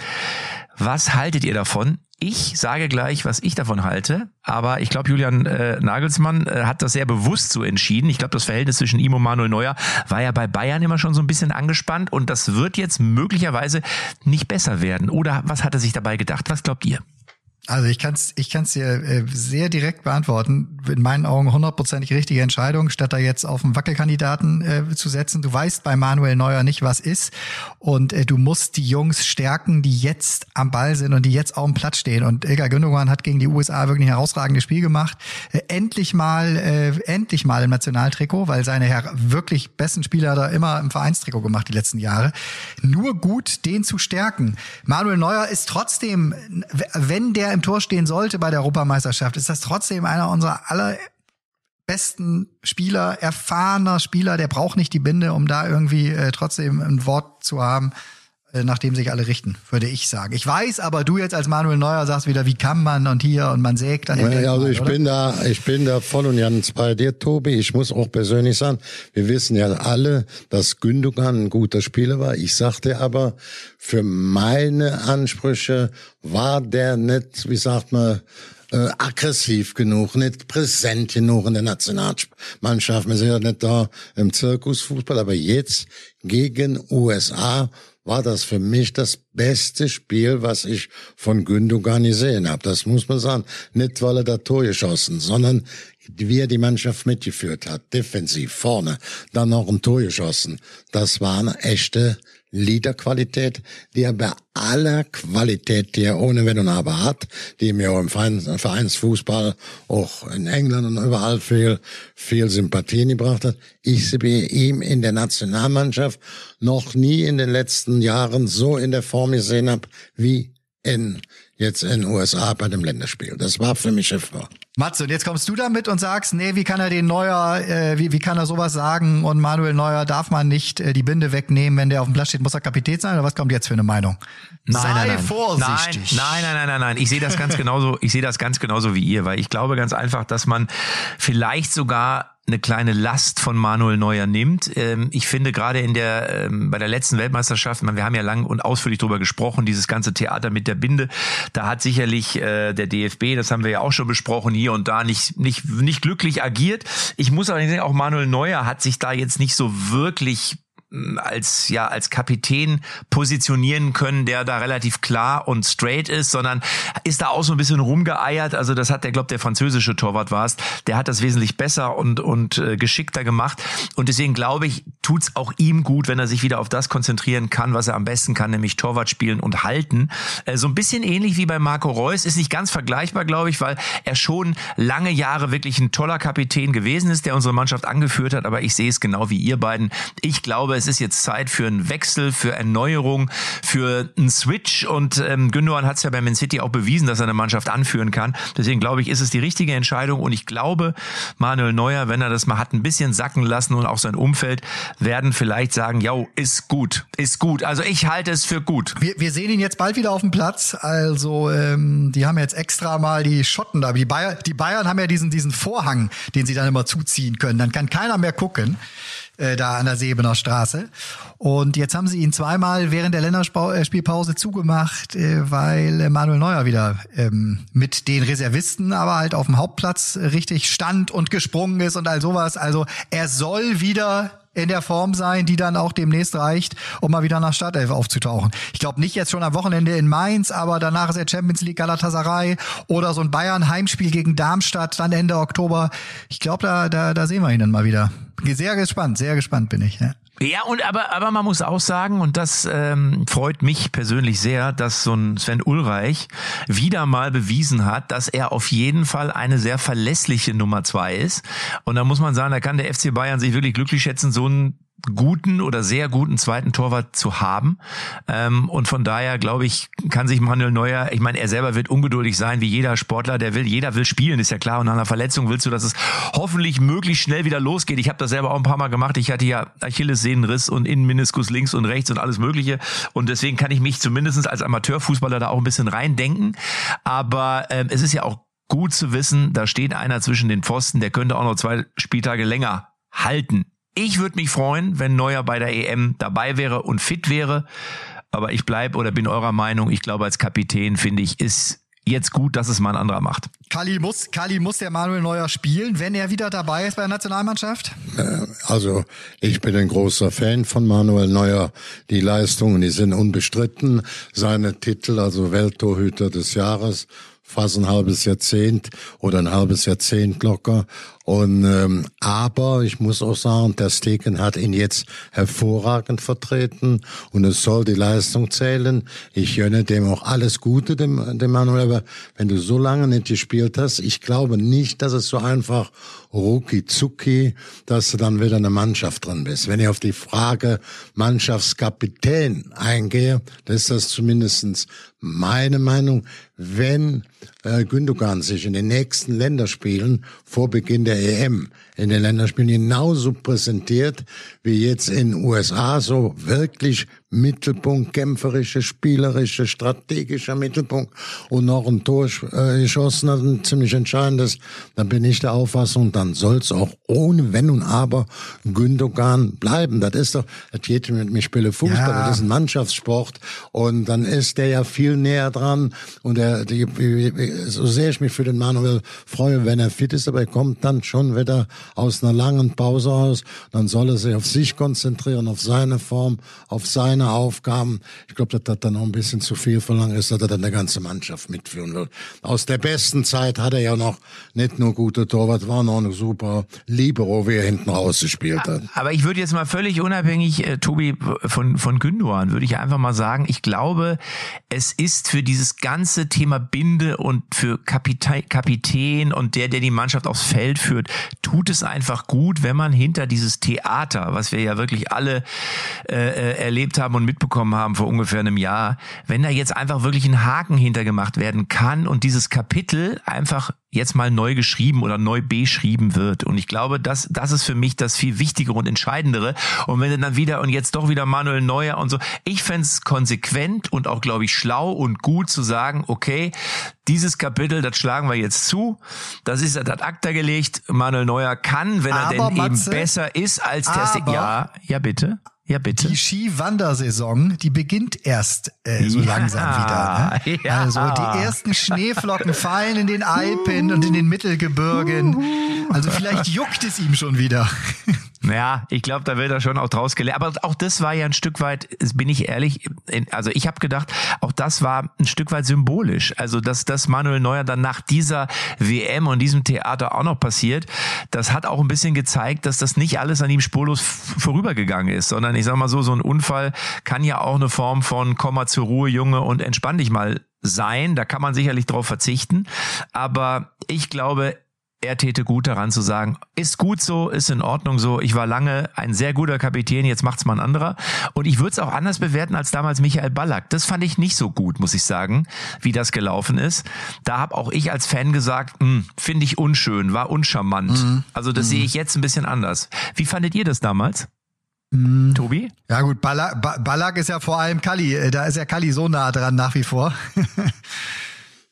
Was haltet ihr davon? Ich sage gleich, was ich davon halte, aber ich glaube, Julian äh, Nagelsmann äh, hat das sehr bewusst so entschieden. Ich glaube, das Verhältnis zwischen ihm und Manuel Neuer war ja bei Bayern immer schon so ein bisschen angespannt und das wird jetzt möglicherweise nicht besser werden. Oder was hat er sich dabei gedacht? Was glaubt ihr? Also ich kann es ich kann's dir äh, sehr direkt beantworten. In meinen Augen hundertprozentig richtige Entscheidung, statt da jetzt auf einen Wackelkandidaten äh, zu setzen. Du weißt bei Manuel Neuer nicht, was ist. Und äh, du musst die Jungs stärken, die jetzt am Ball sind und die jetzt auf dem Platz stehen. Und Ilga Gündogan hat gegen die USA wirklich ein herausragendes Spiel gemacht. Äh, endlich mal, äh, endlich mal im Nationaltrikot, weil seine her wirklich besten Spieler er immer im Vereinstrikot gemacht die letzten Jahre. Nur gut, den zu stärken. Manuel Neuer ist trotzdem, wenn der im Tor stehen sollte bei der Europameisterschaft, ist das trotzdem einer unserer aller Spieler, erfahrener Spieler, der braucht nicht die Binde, um da irgendwie äh, trotzdem ein Wort zu haben, nach dem sich alle richten, würde ich sagen. Ich weiß, aber du jetzt als Manuel Neuer sagst wieder, wie kann man und hier und man sägt an dem Ja, also ich oder? bin da, ich bin da voll und ganz bei dir, Tobi. Ich muss auch persönlich sagen, wir wissen ja alle, dass Gündogan ein guter Spieler war. Ich sagte aber, für meine Ansprüche war der nicht, wie sagt man, äh, aggressiv genug, nicht präsent genug in der Nationalmannschaft. Wir sind ja nicht da im Zirkusfußball, aber jetzt gegen USA war das für mich das beste Spiel, was ich von Gündogan gesehen habe. Das muss man sagen. Nicht, weil er da Tor geschossen, sondern wie er die Mannschaft mitgeführt hat. Defensiv, vorne, dann noch ein Tor geschossen. Das war eine echte Leaderqualität, die er bei aller Qualität, die er ohne Wenn und Aber hat, die mir auch im Vereins- Vereinsfußball, auch in England und überall viel, viel Sympathien gebracht hat. Ich sehe ihm in der Nationalmannschaft noch nie in den letzten Jahren so in der Form gesehen habe, wie in, jetzt in USA bei dem Länderspiel. Das war für mich hervor. Matze, und jetzt kommst du damit und sagst, nee, wie kann er den Neuer, äh, wie, wie kann er sowas sagen und Manuel Neuer darf man nicht äh, die Binde wegnehmen, wenn der auf dem Platz steht, muss er Kapitän sein oder was kommt jetzt für eine Meinung? Sei vorsichtig. Nein, nein, nein, nein, nein. Ich sehe das ganz genauso, ich sehe das ganz genauso wie ihr, weil ich glaube ganz einfach, dass man vielleicht sogar eine kleine Last von Manuel Neuer nimmt. Ähm, ich finde gerade in der ähm, bei der letzten Weltmeisterschaft, wir haben ja lang und ausführlich drüber gesprochen, dieses ganze Theater mit der Binde, da hat sicherlich äh, der DFB, das haben wir ja auch schon besprochen, hier und da nicht nicht nicht glücklich agiert. Ich muss aber sagen, auch Manuel Neuer hat sich da jetzt nicht so wirklich als ja als Kapitän positionieren können, der da relativ klar und straight ist, sondern ist da auch so ein bisschen rumgeeiert. Also das hat der, glaube der französische Torwart war es, der hat das wesentlich besser und und äh, geschickter gemacht und deswegen glaube ich, tut's auch ihm gut, wenn er sich wieder auf das konzentrieren kann, was er am besten kann, nämlich Torwart spielen und halten. Äh, so ein bisschen ähnlich wie bei Marco Reus, ist nicht ganz vergleichbar, glaube ich, weil er schon lange Jahre wirklich ein toller Kapitän gewesen ist, der unsere Mannschaft angeführt hat, aber ich sehe es genau wie ihr beiden. Ich glaube, es ist jetzt Zeit für einen Wechsel, für Erneuerung, für einen Switch und ähm, Gündogan hat es ja bei Man City auch bewiesen, dass er eine Mannschaft anführen kann. Deswegen glaube ich, ist es die richtige Entscheidung und ich glaube, Manuel Neuer, wenn er das mal hat ein bisschen sacken lassen und auch sein Umfeld werden vielleicht sagen, ja, ist gut, ist gut. Also ich halte es für gut. Wir, wir sehen ihn jetzt bald wieder auf dem Platz. Also ähm, die haben jetzt extra mal die Schotten da. Die, Bayer, die Bayern haben ja diesen, diesen Vorhang, den sie dann immer zuziehen können. Dann kann keiner mehr gucken. Äh, da an der Sebener Straße. Und jetzt haben sie ihn zweimal während der Länderspielpause zugemacht, äh, weil Manuel Neuer wieder ähm, mit den Reservisten aber halt auf dem Hauptplatz richtig stand und gesprungen ist und all sowas. Also er soll wieder in der Form sein, die dann auch demnächst reicht, um mal wieder nach Startelf aufzutauchen. Ich glaube nicht jetzt schon am Wochenende in Mainz, aber danach ist der Champions League Galatasaray oder so ein Bayern Heimspiel gegen Darmstadt dann Ende Oktober. Ich glaube, da, da, da sehen wir ihn dann mal wieder. Sehr gespannt, sehr gespannt bin ich. Ja. Ja, und aber, aber man muss auch sagen, und das ähm, freut mich persönlich sehr, dass so ein Sven Ulreich wieder mal bewiesen hat, dass er auf jeden Fall eine sehr verlässliche Nummer zwei ist. Und da muss man sagen, da kann der FC Bayern sich wirklich glücklich schätzen, so ein guten oder sehr guten zweiten Torwart zu haben. Ähm, und von daher glaube ich, kann sich Manuel Neuer, ich meine, er selber wird ungeduldig sein, wie jeder Sportler, der will, jeder will spielen, ist ja klar. Und nach einer Verletzung willst du, dass es hoffentlich möglichst schnell wieder losgeht. Ich habe das selber auch ein paar Mal gemacht. Ich hatte ja Achillessehnenriss und Innenmeniskus links und rechts und alles Mögliche. Und deswegen kann ich mich zumindest als Amateurfußballer da auch ein bisschen reindenken. Aber ähm, es ist ja auch gut zu wissen, da steht einer zwischen den Pfosten, der könnte auch noch zwei Spieltage länger halten. Ich würde mich freuen, wenn Neuer bei der EM dabei wäre und fit wäre. Aber ich bleibe oder bin eurer Meinung, ich glaube, als Kapitän finde ich, ist jetzt gut, dass es mal ein anderer macht. Kali muss, Kali muss der Manuel Neuer spielen, wenn er wieder dabei ist bei der Nationalmannschaft? Äh, also ich bin ein großer Fan von Manuel Neuer. Die Leistungen, die sind unbestritten. Seine Titel, also Welttorhüter des Jahres, fast ein halbes Jahrzehnt oder ein halbes Jahrzehnt locker. Und ähm, aber ich muss auch sagen, der Stegen hat ihn jetzt hervorragend vertreten und es soll die Leistung zählen. Ich gönne dem auch alles Gute, dem, dem Manuel. Aber wenn du so lange nicht gespielt hast, ich glaube nicht, dass es so einfach rucki zucki, dass du dann wieder eine Mannschaft drin bist. Wenn ich auf die Frage Mannschaftskapitän eingehe, das ist das zumindestens meine Meinung. Wenn äh, Gündogan sich in den nächsten Länderspielen vor Beginn der EM in den Länderspielen genauso präsentiert wie jetzt in USA, so wirklich Mittelpunkt, kämpferische, spielerische, strategischer Mittelpunkt und noch ein Tor äh, geschossen hat, ein ziemlich entscheidendes, dann bin ich der Auffassung, dann soll es auch ohne Wenn und Aber Gündogan bleiben. Das ist doch, das geht mit mir spiele Fußball, ja. das ist ein Mannschaftssport und dann ist der ja viel näher dran und er, die, so sehr ich mich für den Manuel freue, wenn er fit ist, aber er kommt dann schon wieder aus einer langen Pause aus, dann soll er sich auf sich konzentrieren, auf seine Form, auf seine Aufgaben. Ich glaube, dass das dann noch ein bisschen zu viel verlangt ist, dass er dann eine ganze Mannschaft mitführen will. Aus der besten Zeit hat er ja noch nicht nur gute Torwart, war noch eine super Libero, wie er hinten rausgespielt hat. Aber ich würde jetzt mal völlig unabhängig, äh, Tobi, von, von Gündogan, würde ich einfach mal sagen, ich glaube, es ist für dieses ganze Thema Binde und für Kapitän, Kapitän und der, der die Mannschaft aufs Feld führt, tut es einfach gut, wenn man hinter dieses Theater, was wir ja wirklich alle äh, äh, erlebt haben und mitbekommen haben vor ungefähr einem Jahr, wenn da jetzt einfach wirklich ein Haken hintergemacht werden kann und dieses Kapitel einfach jetzt mal neu geschrieben oder neu beschrieben wird. Und ich glaube, das, das ist für mich das viel wichtigere und entscheidendere. Und wenn dann wieder und jetzt doch wieder Manuel Neuer und so, ich fände es konsequent und auch, glaube ich, schlau und gut zu sagen, okay, dieses Kapitel, das schlagen wir jetzt zu. Das ist ad acta gelegt. Manuel Neuer kann, wenn er denn Matze, eben besser ist als der... Ja, ja bitte. Ja, bitte. Die Skiwandersaison, die beginnt erst äh, so ja, langsam wieder. Ne? Ja. Also die ersten Schneeflocken fallen in den Alpen und in den Mittelgebirgen. Also vielleicht juckt es ihm schon wieder. Ja, ich glaube, da wird er schon auch draus gelernt. Aber auch das war ja ein Stück weit, bin ich ehrlich, also ich habe gedacht, auch das war ein Stück weit symbolisch. Also, dass das Manuel Neuer dann nach dieser WM und diesem Theater auch noch passiert, das hat auch ein bisschen gezeigt, dass das nicht alles an ihm spurlos vorübergegangen ist, sondern ich sag mal so, so ein Unfall kann ja auch eine Form von komm mal zur Ruhe, Junge, und entspann dich mal sein. Da kann man sicherlich drauf verzichten. Aber ich glaube, er täte gut daran zu sagen, ist gut so, ist in Ordnung so. Ich war lange ein sehr guter Kapitän, jetzt macht's mal ein anderer. Und ich würde es auch anders bewerten als damals Michael Ballack. Das fand ich nicht so gut, muss ich sagen, wie das gelaufen ist. Da habe auch ich als Fan gesagt, hm, finde ich unschön, war uncharmant. Mhm. Also das mhm. sehe ich jetzt ein bisschen anders. Wie fandet ihr das damals? Mhm. Tobi? Ja gut, Ballack, Ballack ist ja vor allem Kali, äh, da ist ja Kali so nah dran nach wie vor.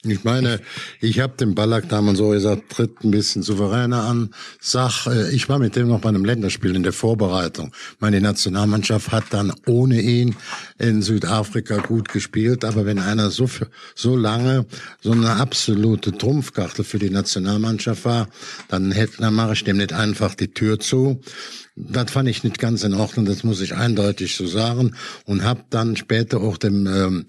Ich meine, ich habe den Ballack damals so gesagt, tritt ein bisschen souveräner an. Sag, äh, ich war mit dem noch bei einem Länderspiel in der Vorbereitung. Meine Nationalmannschaft hat dann ohne ihn in Südafrika gut gespielt. Aber wenn einer so so lange so eine absolute Trumpfkarte für die Nationalmannschaft war, dann hätte, dann mache ich dem nicht einfach die Tür zu. Das fand ich nicht ganz in Ordnung, das muss ich eindeutig so sagen. Und habe dann später auch dem ähm,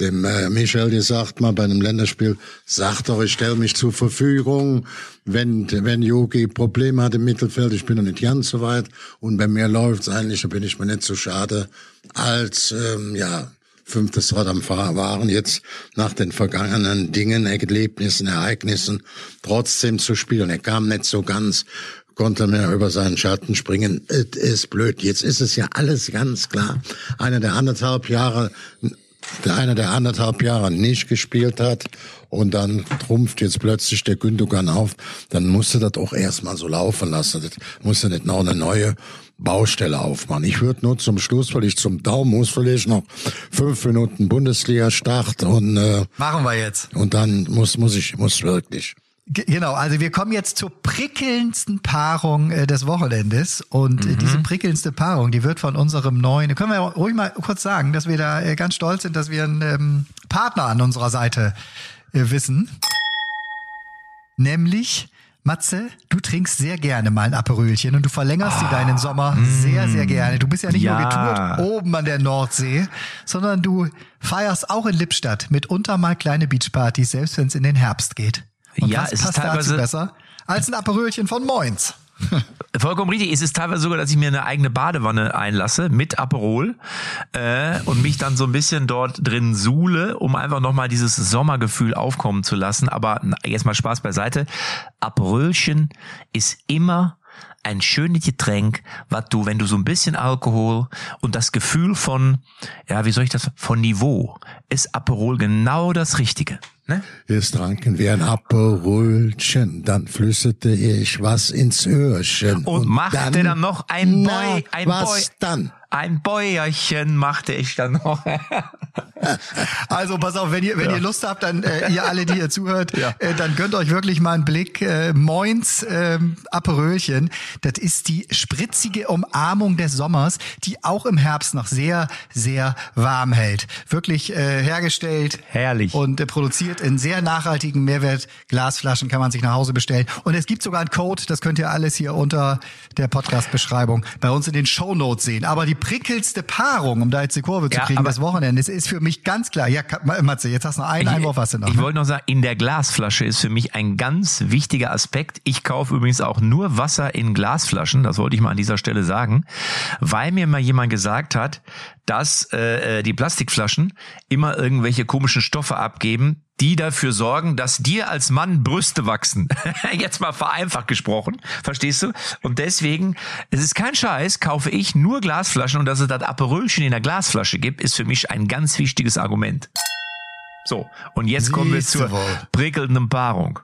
dem äh, Michel gesagt mal bei einem Länderspiel, sag doch, ich stelle mich zur Verfügung, wenn wenn Yogi Probleme hat im Mittelfeld, ich bin noch nicht ganz so weit und bei mir läuft's eigentlich, da bin ich mir nicht so schade, als ähm, ja fünftes Rad am Fahrer waren, jetzt nach den vergangenen Dingen, Erlebnissen, Ereignissen trotzdem zu spielen. Er kam nicht so ganz konnte mehr über seinen Schatten springen. Es ist blöd. Jetzt ist es ja alles ganz klar. Einer der anderthalb Jahre der einer, der anderthalb Jahre nicht gespielt hat und dann trumpft jetzt plötzlich der Gündogan auf, dann musste das auch erstmal so laufen lassen. Das musste nicht noch eine neue Baustelle aufmachen. Ich würde nur zum Schluss, weil ich zum Daumen muss, vielleicht noch fünf Minuten Bundesliga-Start und äh, machen wir jetzt. Und dann muss muss ich muss wirklich. Genau, also wir kommen jetzt zur prickelndsten Paarung äh, des Wochenendes und äh, mhm. diese prickelndste Paarung, die wird von unserem neuen, können wir ruhig mal kurz sagen, dass wir da äh, ganz stolz sind, dass wir einen ähm, Partner an unserer Seite äh, wissen, nämlich Matze, du trinkst sehr gerne mal ein Aperölchen und du verlängerst dir deinen Sommer mm, sehr, sehr gerne. Du bist ja nicht ja. nur getourt oben an der Nordsee, sondern du feierst auch in Lippstadt mitunter mal kleine Beachpartys, selbst wenn es in den Herbst geht. Und ja, es passt ist teilweise besser als ein Aperölchen von Moins. Vollkommen richtig. Es ist teilweise sogar, dass ich mir eine eigene Badewanne einlasse mit Aperol äh, und mich dann so ein bisschen dort drin suhle, um einfach nochmal dieses Sommergefühl aufkommen zu lassen. Aber jetzt mal Spaß beiseite. Aperölchen ist immer ein schönes Getränk, was du, wenn du so ein bisschen Alkohol und das Gefühl von, ja, wie soll ich das, von Niveau, ist Aperol genau das Richtige. Ne? Jetzt tranken wir ein Aperolchen, dann flüsterte ich was ins Öhrchen. Und, und machte dann, dann noch ein Boy, ein was Boy. dann? Ein Bäuerchen machte ich dann noch. also pass auf, wenn ihr, wenn ja. ihr Lust habt, dann äh, ihr alle, die ihr zuhört, ja. äh, dann gönnt euch wirklich mal einen Blick. Äh, Moins ähm, Aperölchen. Das ist die spritzige Umarmung des Sommers, die auch im Herbst noch sehr, sehr warm hält. Wirklich äh, hergestellt. Herrlich. Und äh, produziert in sehr nachhaltigen Mehrwert-Glasflaschen kann man sich nach Hause bestellen. Und es gibt sogar einen Code, das könnt ihr alles hier unter der Podcast-Beschreibung bei uns in den Show Notes sehen. Aber die prickelste Paarung, um da jetzt die Kurve zu kriegen, das Wochenende, ist, ist für mich ganz klar. Ja, Matze, jetzt hast du noch einen ich, Einwurf, hast du noch. Ich ne? wollte noch sagen, in der Glasflasche ist für mich ein ganz wichtiger Aspekt. Ich kaufe übrigens auch nur Wasser in Glasflaschen, das wollte ich mal an dieser Stelle sagen, weil mir mal jemand gesagt hat, dass äh, äh die Plastikflaschen immer irgendwelche komischen Stoffe abgeben, die dafür sorgen, dass dir als Mann Brüste wachsen. Jetzt mal vereinfacht gesprochen, verstehst du? Und deswegen, es ist kein Scheiß, kaufe ich nur Glasflaschen und dass es das Aperölchen in der Glasflasche gibt, ist für mich ein ganz wichtiges Argument. So, und jetzt kommen wir zur prickelnden Paarung.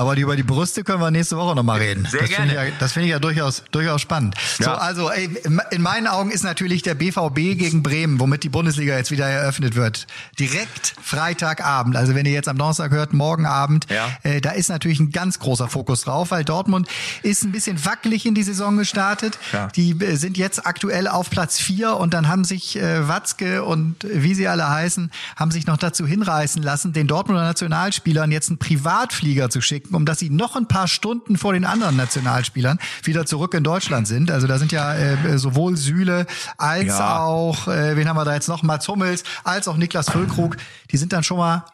Aber über die Brüste können wir nächste Woche nochmal reden. Sehr das gerne. Find ja, das finde ich ja durchaus, durchaus spannend. Ja. So, also ey, in meinen Augen ist natürlich der BVB gegen Bremen, womit die Bundesliga jetzt wieder eröffnet wird, direkt Freitagabend. Also wenn ihr jetzt am Donnerstag hört, morgen Abend, ja. äh, da ist natürlich ein ganz großer Fokus drauf, weil Dortmund ist ein bisschen wackelig in die Saison gestartet. Ja. Die äh, sind jetzt aktuell auf Platz vier und dann haben sich äh, Watzke und wie sie alle heißen, haben sich noch dazu hinreißen lassen, den Dortmunder Nationalspielern jetzt einen Privatflieger zu schicken um dass sie noch ein paar Stunden vor den anderen Nationalspielern wieder zurück in Deutschland sind. Also da sind ja äh, sowohl Süle als ja. auch, äh, wen haben wir da jetzt noch, Mats Hummels, als auch Niklas Füllkrug. Die sind dann schon mal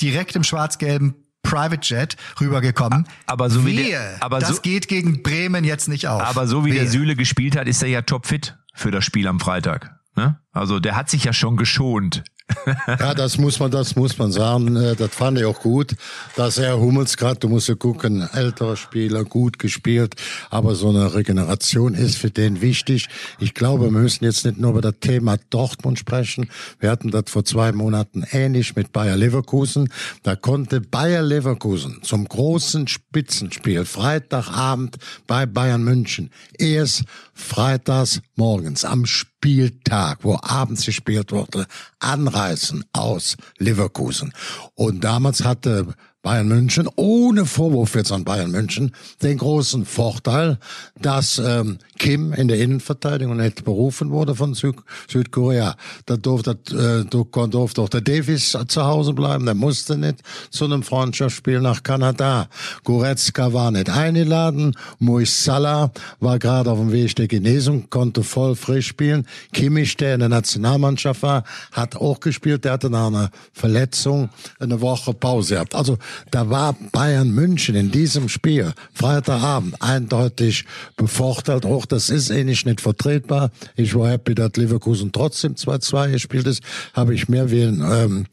direkt im schwarz-gelben Private Jet rübergekommen. Aber so wie der, aber das so, geht gegen Bremen jetzt nicht auf. Aber so wie Wehe. der Süle gespielt hat, ist er ja topfit für das Spiel am Freitag. Ne? Also der hat sich ja schon geschont ja, das muss man, das muss man sagen. Äh, das fand ich auch gut, dass er Hummels gerade, du musst ja gucken, älterer Spieler, gut gespielt, aber so eine Regeneration ist für den wichtig. Ich glaube, wir müssen jetzt nicht nur über das Thema Dortmund sprechen. Wir hatten das vor zwei Monaten ähnlich mit Bayer Leverkusen. Da konnte Bayer Leverkusen zum großen Spitzenspiel Freitagabend bei Bayern München erst freitags morgens am Spiel Spieltag, wo abends gespielt wurde, anreisen aus Leverkusen. Und damals hatte Bayern München, ohne Vorwurf jetzt an Bayern München, den großen Vorteil, dass ähm, Kim in der Innenverteidigung nicht berufen wurde von Süd Südkorea. Da durfte, äh, durfte auch der Davis zu Hause bleiben, der musste nicht zu einem Freundschaftsspiel nach Kanada. Goretzka war nicht eingeladen, Mois Salah war gerade auf dem Weg der Genesung, konnte voll frisch spielen. Kimmich, der in der Nationalmannschaft war, hat auch gespielt, der hatte nach einer Verletzung eine Woche Pause gehabt. Also da war Bayern München in diesem Spiel Freitagabend eindeutig bevorteilt. Auch das ist ähnlich nicht vertretbar. Ich war happy, dass Leverkusen trotzdem 2-2 gespielt ist. Habe ich mehr wie ein, ähm,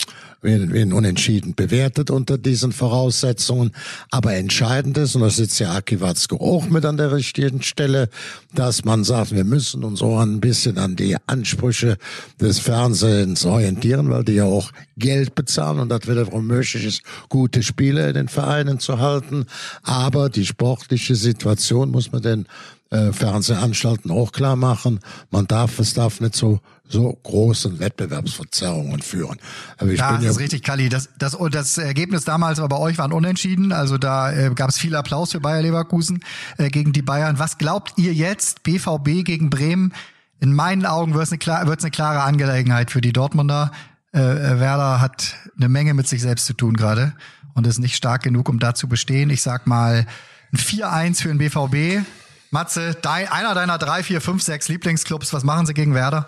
ein Unentschieden bewertet unter diesen Voraussetzungen. Aber entscheidend ist, und da sitzt ja Aki Watzke auch mit an der richtigen Stelle, dass man sagt, wir müssen uns auch ein bisschen an die Ansprüche des Fernsehens orientieren, weil die ja auch Geld bezahlen und das wiederum möglich ist, gute Spiele in den Vereinen zu halten. Aber die sportliche Situation muss man den äh, Fernsehanstalten auch klar machen. Man darf, es darf nicht so so großen Wettbewerbsverzerrungen führen. Aber ich ja, bin das ja ist richtig, Kali. Das, das, das Ergebnis damals war bei euch waren unentschieden. Also da äh, gab es viel Applaus für Bayer Leverkusen äh, gegen die Bayern. Was glaubt ihr jetzt, BVB gegen Bremen? In meinen Augen wird es eine, eine klare Angelegenheit für die Dortmunder. Äh, äh, Werder hat eine Menge mit sich selbst zu tun gerade und ist nicht stark genug, um da zu bestehen. Ich sag mal ein 4-1 für den BVB. Matze, dein, einer deiner drei, vier, fünf, sechs Lieblingsclubs, was machen sie gegen Werder?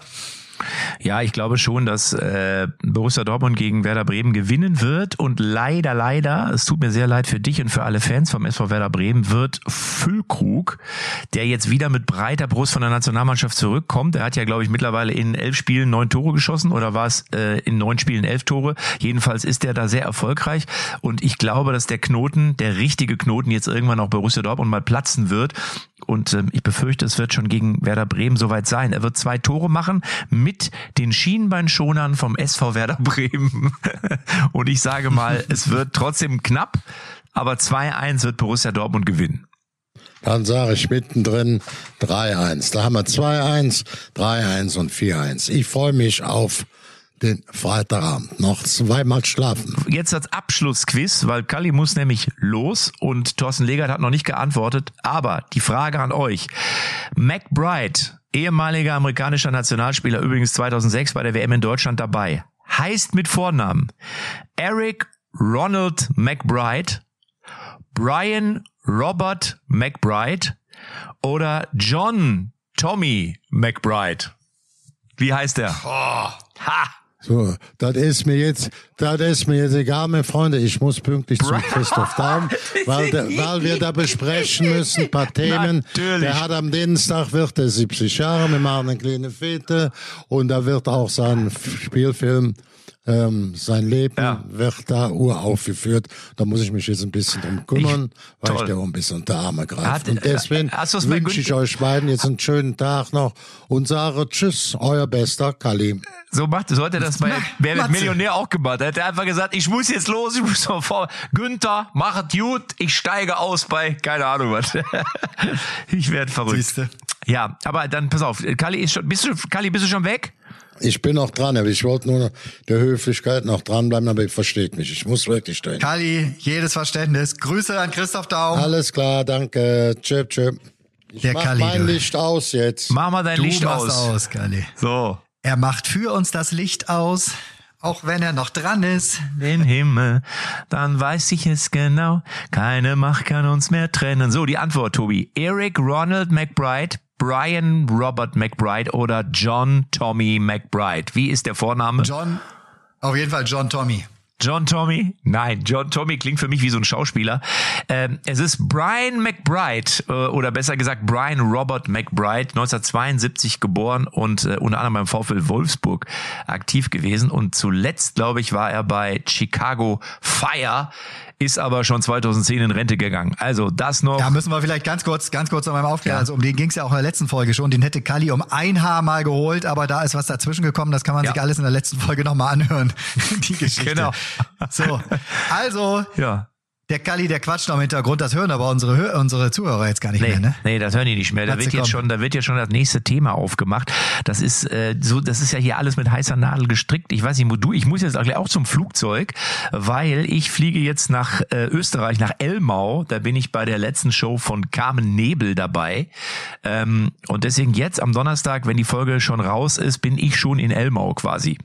Ja, ich glaube schon, dass äh, Borussia Dortmund gegen Werder Bremen gewinnen wird und leider, leider, es tut mir sehr leid für dich und für alle Fans vom SV Werder Bremen, wird Füllkrug, der jetzt wieder mit breiter Brust von der Nationalmannschaft zurückkommt. Er hat ja, glaube ich, mittlerweile in elf Spielen neun Tore geschossen oder war es äh, in neun Spielen elf Tore. Jedenfalls ist er da sehr erfolgreich und ich glaube, dass der Knoten, der richtige Knoten jetzt irgendwann auch Borussia Dortmund mal platzen wird und ähm, ich befürchte, es wird schon gegen Werder Bremen soweit sein. Er wird zwei Tore machen mit den Schienbeinschonern vom SV Werder Bremen. und ich sage mal, es wird trotzdem knapp, aber 2-1 wird Borussia Dortmund gewinnen. Dann sage ich mittendrin 3-1. Da haben wir 2-1, 3-1 und 4-1. Ich freue mich auf den Freitagabend noch zweimal schlafen. Jetzt als Abschlussquiz, weil Kali muss nämlich los und Thorsten Legert hat noch nicht geantwortet. Aber die Frage an euch. McBride, ehemaliger amerikanischer Nationalspieler, übrigens 2006 bei der WM in Deutschland dabei, heißt mit Vornamen Eric Ronald McBride, Brian Robert McBride oder John Tommy McBride. Wie heißt der? Oh. Ha! So, das ist mir jetzt, das ist mir jetzt egal, meine Freunde. Ich muss pünktlich zum Christoph Daum, weil, weil wir da besprechen müssen, ein paar Themen. Natürlich. Der hat am Dienstag wird er 70 Jahre, wir machen eine kleine Fete und da wird auch sein Spielfilm ähm, sein Leben ja. wird da uraufgeführt. Da muss ich mich jetzt ein bisschen drum kümmern, ich, weil toll. ich der auch ein bisschen unter Arme greife. Und deswegen wünsche ich euch beiden jetzt einen schönen Tag noch und sage Tschüss, euer bester Kalim. So macht, so hat er das bei Wer wird Millionär auch gemacht. Er hat einfach gesagt, ich muss jetzt los, ich muss noch vor. Günther, machet gut, ich steige aus bei, keine Ahnung was. ich werde verrückt. Siehste. Ja, aber dann pass auf, Kali ist schon, bist du, Kali, bist du schon weg? Ich bin noch dran, aber ich wollte nur der Höflichkeit noch dranbleiben, aber ihr versteht mich. Ich muss wirklich stehen. Kali, jedes Verständnis. Grüße an Christoph Daum. Alles klar, danke. Tschüpp, tschüpp. Ich der mach Kali, mein du. Licht aus jetzt. Mach mal dein du Licht aus. aus, Kali. So. Er macht für uns das Licht aus. Auch wenn er noch dran ist. Den Himmel, dann weiß ich es genau. Keine Macht kann uns mehr trennen. So, die Antwort, Tobi. Eric Ronald McBride Brian Robert McBride oder John Tommy McBride? Wie ist der Vorname? John, auf jeden Fall John Tommy. John Tommy? Nein, John Tommy klingt für mich wie so ein Schauspieler. Ähm, es ist Brian McBride äh, oder besser gesagt Brian Robert McBride, 1972 geboren und äh, unter anderem beim VfL Wolfsburg aktiv gewesen und zuletzt, glaube ich, war er bei Chicago Fire ist aber schon 2010 in Rente gegangen. Also das noch. Da müssen wir vielleicht ganz kurz, ganz kurz nochmal aufklären. Ja. Also um den ging es ja auch in der letzten Folge schon. Den hätte Kali um ein Haar mal geholt, aber da ist was dazwischen gekommen. Das kann man ja. sich alles in der letzten Folge nochmal anhören. Die Geschichte. Genau. So, also. Ja. Der Kalli, der quatscht noch im Hintergrund, das hören aber unsere, unsere Zuhörer jetzt gar nicht Nee, mehr, ne? nee, das hören die nicht mehr. Da wird jetzt schon, da wird jetzt schon das nächste Thema aufgemacht. Das ist äh, so, das ist ja hier alles mit heißer Nadel gestrickt. Ich weiß nicht, wo du, ich muss jetzt auch zum Flugzeug, weil ich fliege jetzt nach äh, Österreich, nach Elmau. Da bin ich bei der letzten Show von Carmen Nebel dabei. Ähm, und deswegen jetzt am Donnerstag, wenn die Folge schon raus ist, bin ich schon in Elmau quasi.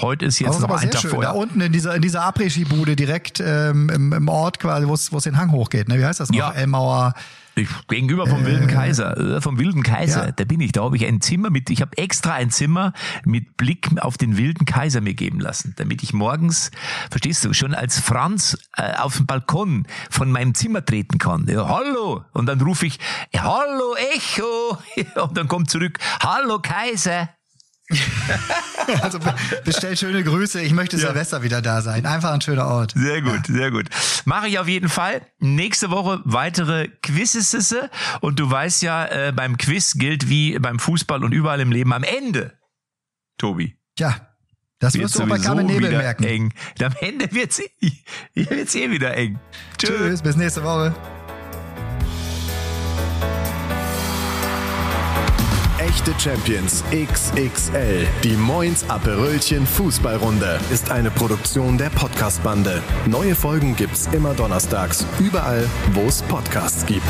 Heute ist jetzt noch ein Tag schön. vorher. Da unten in dieser, in dieser Après-Ski-Bude direkt ähm, im, im Ort quasi, wo es wo es den Hang hochgeht. Ne? Wie heißt das noch? Ja. Elmauer. Ich, gegenüber vom Wilden Kaiser, äh, vom Wilden Kaiser, Ja. da bin ich, da habe ich ein Zimmer mit, ich habe extra ein Zimmer mit Blick auf den Wilden Kaiser mir geben lassen, damit ich morgens, verstehst du, schon als Franz äh, auf den Balkon von meinem Zimmer treten kann. Ja, hallo! Und dann rufe ich, hallo Echo! Und dann kommt zurück, hallo Kaiser! Also be- bestell schöne Grüße. Ich möchte Silvester wieder da sein. Einfach ein schöner Ort. Sehr gut, sehr gut. Mache ich auf jeden Fall. Nächste Woche weitere Quizzes. Und du weißt ja, äh, beim Quiz gilt wie beim Fußball und überall im Leben am Ende. Tobi. Tja, das Wird wirst du auch bei Carmen Nebel merken. eng. Am Ende wird's, wird's eh wieder eng. Tschüss. Tschüss, bis nächste Woche. Echte Champions XXL. Die Moins Aperölchen Fußballrunde ist eine Produktion der Podcastbande. Neue Folgen gibt's immer donnerstags, überall, wo es Podcasts gibt.